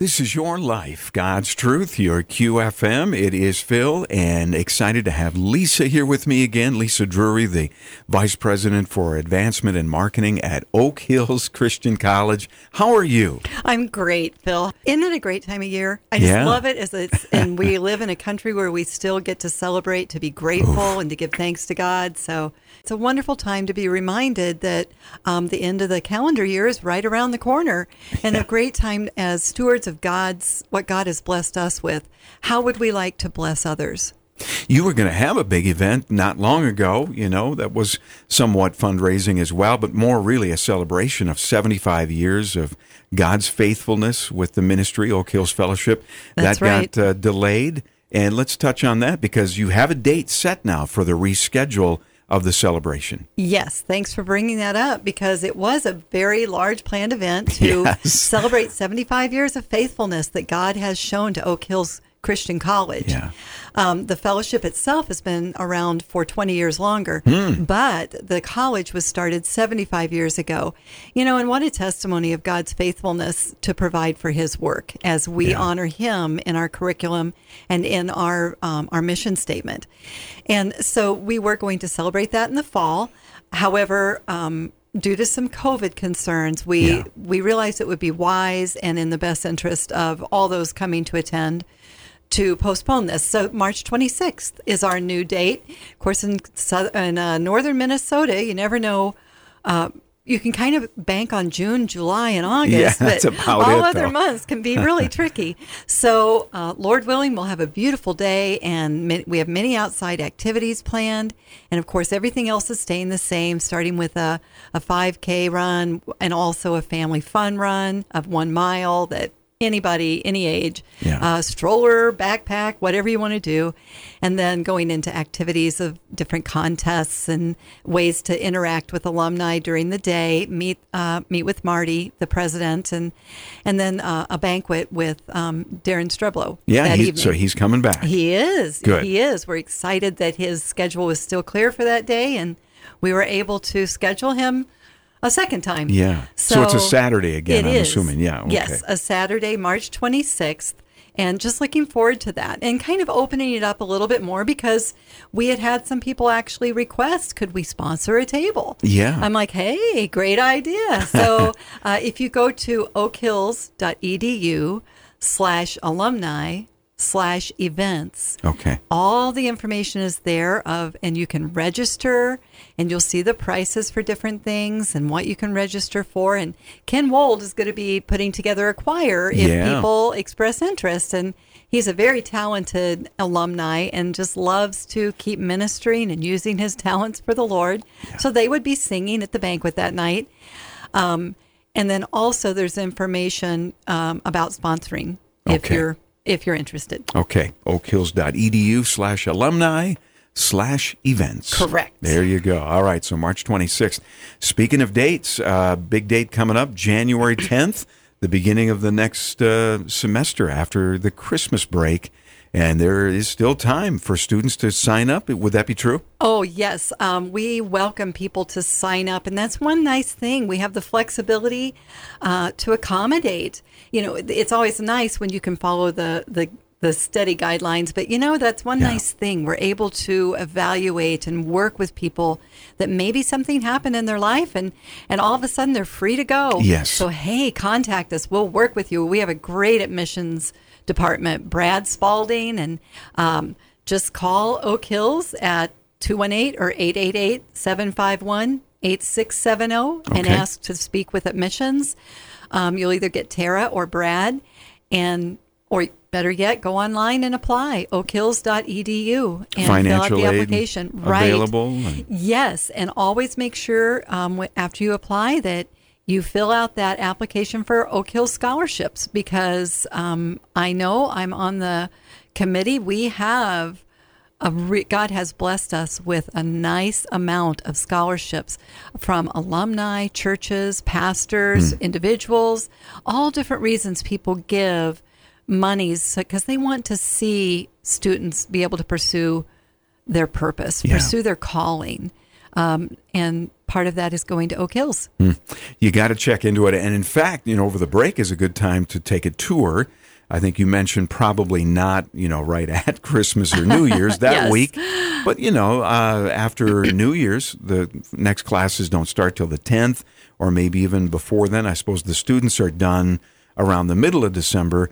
This is your life, God's truth, your QFM. It is Phil, and excited to have Lisa here with me again. Lisa Drury, the Vice President for Advancement and Marketing at Oak Hills Christian College. How are you? I'm great, Phil. Isn't it a great time of year? I just Yeah. love it as it's, and we live in a country where we still get to celebrate, to be grateful, and to give thanks to God. So it's a wonderful time to be reminded that um, the end of the calendar year is right around the corner, and a great time as stewards of God's what God has blessed us with. How would we like to bless others? You were going to have a big event not long ago, you know, that was somewhat fundraising as well, but more really a celebration of 75 years of God's faithfulness with the ministry, Oak Hills Fellowship. That's that right. got uh, delayed. And let's touch on that because you have a date set now for the reschedule of the celebration. Yes, thanks for bringing that up because it was a very large planned event to Yes. celebrate 75 years of faithfulness that God has shown to Oak Hills Christian College. Yeah. Um, the fellowship itself has been around for 20 years longer, Hmm. but the college was started 75 years ago. You know, and what a testimony of God's faithfulness to provide for His work as we Yeah. honor Him in our curriculum and in our um, our mission statement. And so we were going to celebrate that in the fall. However, um, due to some COVID concerns, we Yeah. we realized it would be wise and in the best interest of all those coming to attend to postpone this. So March 26th is our new date. Of course, in, in uh, northern Minnesota, you never know. Uh, you can kind of bank on June, July, and August, Yeah, that's but about all it, other though. months can be really tricky. So, uh, Lord willing, we'll have a beautiful day, and we have many outside activities planned, and of course, everything else is staying the same, starting with a, a 5K run and also a family fun run of one mile that anybody, any age, Yeah. uh, stroller, backpack, whatever you want to do, and then going into activities of different contests and ways to interact with alumni during the day. Meet uh, meet with Marty, the president, and and then uh, a banquet with um, Daren Streblow. Yeah, that he, evening. so he's coming back. He is. Good. He is. We're excited that his schedule was still clear for that day, and we were able to schedule him a second time. Yeah. So it's a Saturday again, I'm is. assuming. Yeah, okay. Yes, a Saturday, March 26th. And just looking forward to that and kind of opening it up a little bit more because we had had some people actually request, could we sponsor a table? Yeah. I'm like, hey, great idea. So uh, if you go to oakhills.edu slash alumni slash events, Okay. all the information is there of and you can register and you'll see the prices for different things and what you can register for. And ken wold is going to be putting together a choir if Yeah. people express interest. And he's a very talented alumni and just loves to keep ministering and using his talents for the lord. So they would be singing at the banquet that night. Um, and then also there's information um, about sponsoring if you're if you're interested Okay. Oakhills.edu slash alumni slash events. Correct. There you go. All right. So March 26th. Speaking of dates, uh, big date coming up, January 10th, the beginning of the next uh, semester after the Christmas break. And there is still time for students to sign up. Would that be true? Oh, yes. Um, we welcome people to sign up. And that's one nice thing. We have the flexibility uh, to accommodate. You know, it's always nice when you can follow the, the, the steady guidelines, but you know, that's one Yeah. nice thing. We're able to evaluate and work with people that maybe something happened in their life and, and all of a sudden they're free to go. Yes. So, hey, contact us. We'll work with you. We have a great admissions department, Brad Spalding, and um, just call Oak Hills at 218 or 888 751 8670 and ask to speak with admissions. Um, you'll either get Tara or Brad, and or better yet, go online and apply oakhills.edu and Financial fill out the application. Right. available. and- Yes, and always make sure um, after you apply that you fill out that application for Oak Hill scholarships because um, I know I'm on the committee. We have a re- God has blessed us with a nice amount of scholarships from alumni, churches, pastors, individuals, all different reasons people give monies because they want to see students be able to pursue their purpose, Yeah. pursue their calling, um, and part of that is going to Oak Hills. You got to check into it. And in fact, you know, over the break is a good time to take a tour. I think you mentioned probably not, you know, right at Christmas or New Year's that Yes. week, but you know, uh, after New Year's, the next classes don't start till the 10th, or maybe even before then. I suppose the students are done around the middle of December.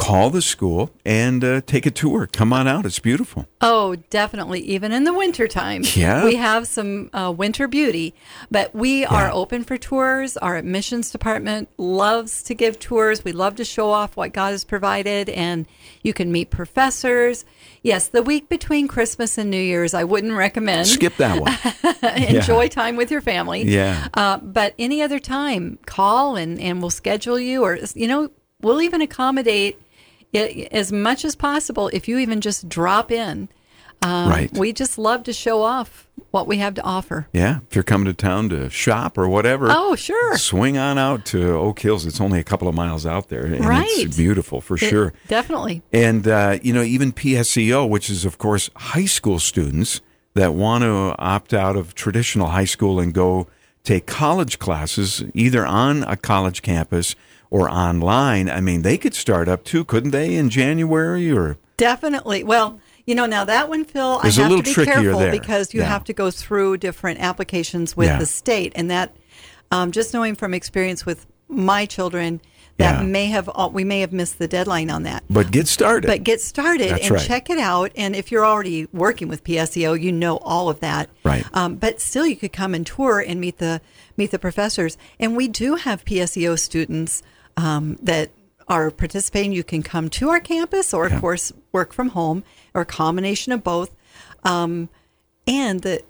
Call the school and uh, take a tour. Come on out; it's beautiful. Oh, definitely. Even in the wintertime. Yeah. We have some uh, winter beauty, but we are open for tours. Our admissions department loves to give tours. We love to show off what God has provided, and you can meet professors. Yes, the week between Christmas and New Year's, I wouldn't recommend. Skip that one. Enjoy time with your family. Yeah. Uh, but any other time, call and, and we'll schedule you, or, you know, we'll even accommodate it as much as possible if you even just drop in. Um, Right. We just love to show off what we have to offer. Yeah, if you're coming to town to shop or whatever. Oh, sure. Swing on out to Oak Hills. It's only a couple of miles out there. And Right. It's beautiful for It- sure. Definitely. And, uh, you know, even PSEO, which is, of course, high school students that want to opt out of traditional high school and go take college classes, either on a college campus or online. I mean, they could start up too, couldn't they, in January or? Definitely. Well, you know, now that one, Phil, There's I a have to be trickier careful there. because you Yeah. have to go through different applications with Yeah. the state, and that um, just knowing from experience with my children, that Yeah. may have we may have missed the deadline on that. But get started. But get started That's and right. check it out. And if you're already working with PSEO, you know all of that. Right. Um, but still, you could come and tour and meet the meet the professors. And we do have PSEO students um, that are participating. You can come to our campus, or of Yeah. course, work from home, or a combination of both. Um, and the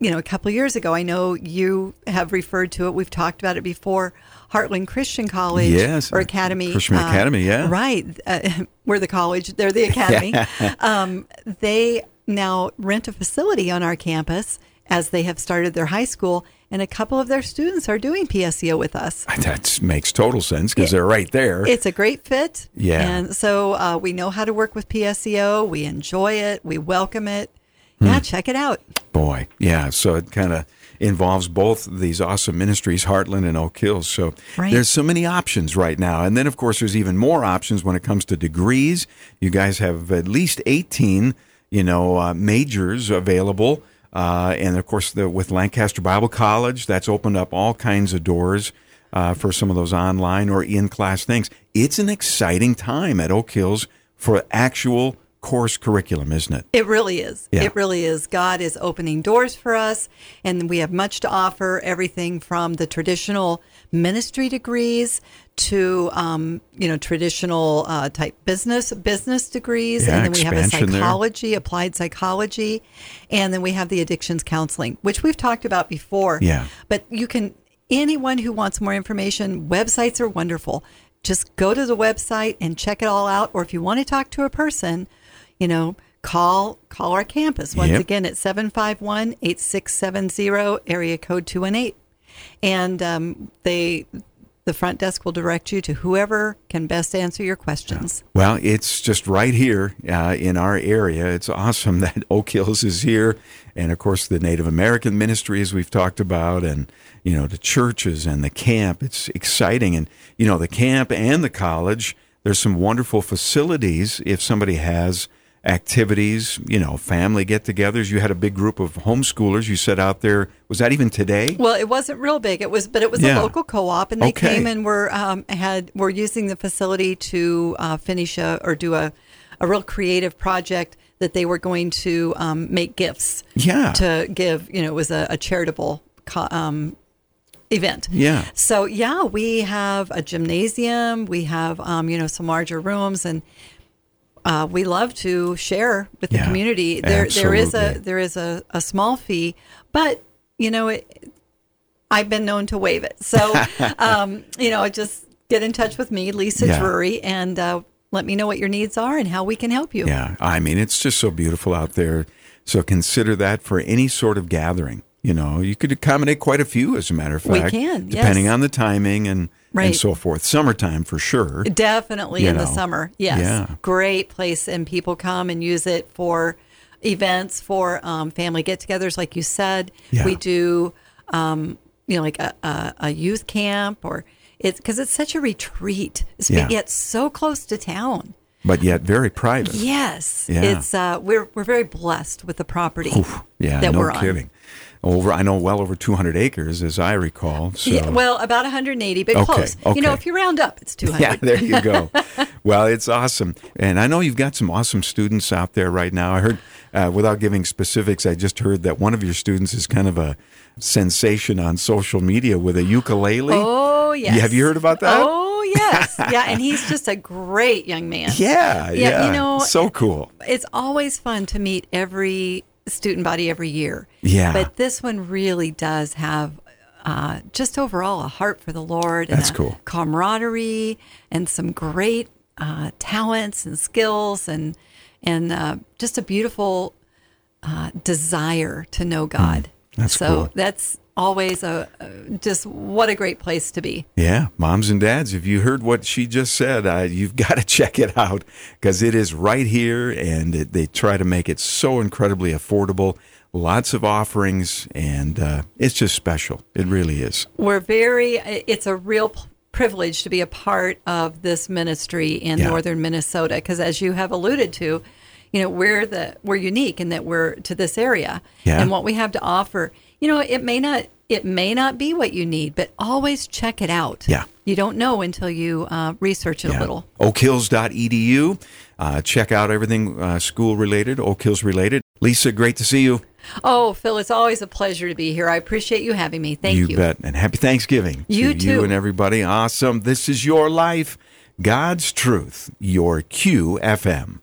you know, a couple of years ago, I know you have referred to it. We've talked about it before. Heartland Christian College Yes. or Academy. Christian Academy, yeah. Right. Uh, we're the college, they're the academy. um, they now rent a facility on our campus as they have started their high school, and a couple of their students are doing PSEO with us. that makes total sense because they're right there. It's a great fit. Yeah. And so uh, we know how to work with PSEO. We enjoy it. We welcome it. Hmm. Yeah, check it out. Boy, yeah. So it kind of involves both these awesome ministries, Heartland and Oak Hills. So Right. there's so many options right now. And then, of course, there's even more options when it comes to degrees. You guys have at least 18, you know, uh, majors available. Uh, and of course, the, with Lancaster Bible College, that's opened up all kinds of doors uh, for some of those online or in class things. It's an exciting time at Oak Hills for actual course curriculum, isn't it? It really is. Yeah. It really is. God is opening doors for us, and we have much to offer. Everything from the traditional ministry degrees to um, you know traditional uh, type business business degrees, Yeah, and then we have a expansion there. psychology, applied psychology, and then we have the addictions counseling, which we've talked about before. Yeah. But you can anyone who wants more information, websites are wonderful. Just go to the website and check it all out. Or if you want to talk to a person, you know, call call our campus. Once Yep. again, at 751-8670, area code 218. And um, they the front desk will direct you to whoever can best answer your questions. Well, it's just right here uh, in our area. It's awesome that Oak Hills is here. And of course, the Native American ministries we've talked about, and, you know, the churches and the camp. It's exciting. And, you know, the camp and the college, there's some wonderful facilities if somebody has activities, you know, family get togethers. You had a big group of homeschoolers you set out there. Was that even today? Well, it wasn't real big. It was, but it was Yeah. a local co-op, and they Okay. came and were um, had were using the facility to uh, finish a or do a a real creative project that they were going to um, make gifts. Yeah. To give, you know, it was a, a charitable co- um, event. Yeah. So yeah, we have a gymnasium. We have um, you know some larger rooms and. Uh, we love to share with the Yeah, community. There, there is a there is a, a small fee, but you know, it, I've been known to waive it. So, um, you know, just get in touch with me, Lisa Yeah. Drury, and uh, let me know what your needs are and how we can help you. Yeah, I mean, it's just so beautiful out there. So consider that for any sort of gathering. You know, you could accommodate quite a few, as a matter of fact. We can, depending yes. on the timing and and so forth. Summertime for sure. Definitely You in the summer. Yes. yeah. Great place. And people come and use it for events, for um, family get togethers, like you said. Yeah. We do um, you know, like a, a, a youth camp or it's because it's such a retreat. It's Yeah. yet so close to town. But yet very private. Yes, Yeah. it's uh, we're we're very blessed with the property Yeah, that no we're on. kidding. Over, I know well over 200 acres, as I recall. So. Yeah, well, about 180, but Okay, close. You know, if you round up, it's 200. Yeah, there you go. well, it's awesome. And I know you've got some awesome students out there right now. I heard, uh, without giving specifics, I just heard that one of your students is kind of a sensation on social media with a ukulele. Oh yes. Have you heard about that? Oh yes. Yeah, and he's just a great young man. Yeah, yeah. Yeah, you know- so cool. It's always fun to meet every student body every year. Yeah. But this one really does have uh, just overall a heart for the Lord and That's cool. camaraderie and some great uh, talents and skills and and uh, just a beautiful uh, desire to know God. Hmm. that's so cool. that's always a uh, just what a great place to be. Yeah, moms and dads, if you heard what she just said, uh, you've got to check it out because it is right here and it, they try to make it so incredibly affordable. Lots of offerings, and uh, it's just special. It really is. We're very, it's a real privilege to be a part of this ministry in Yeah. northern Minnesota because, as you have alluded to, you know, we're the we're unique in that we're to this area Yeah. and what we have to offer. You know, it may not it may not be what you need, but always check it out. Yeah. you don't know until you uh, research it a little. Oakhills.edu. Uh, check out everything uh, school related, Oak Hills related. Lisa, great to see you. Oh, Phil, it's always a pleasure to be here. I appreciate you having me. Thank you. you bet. And happy Thanksgiving You to you and everybody. Awesome. This is your life, God's truth, your QFM.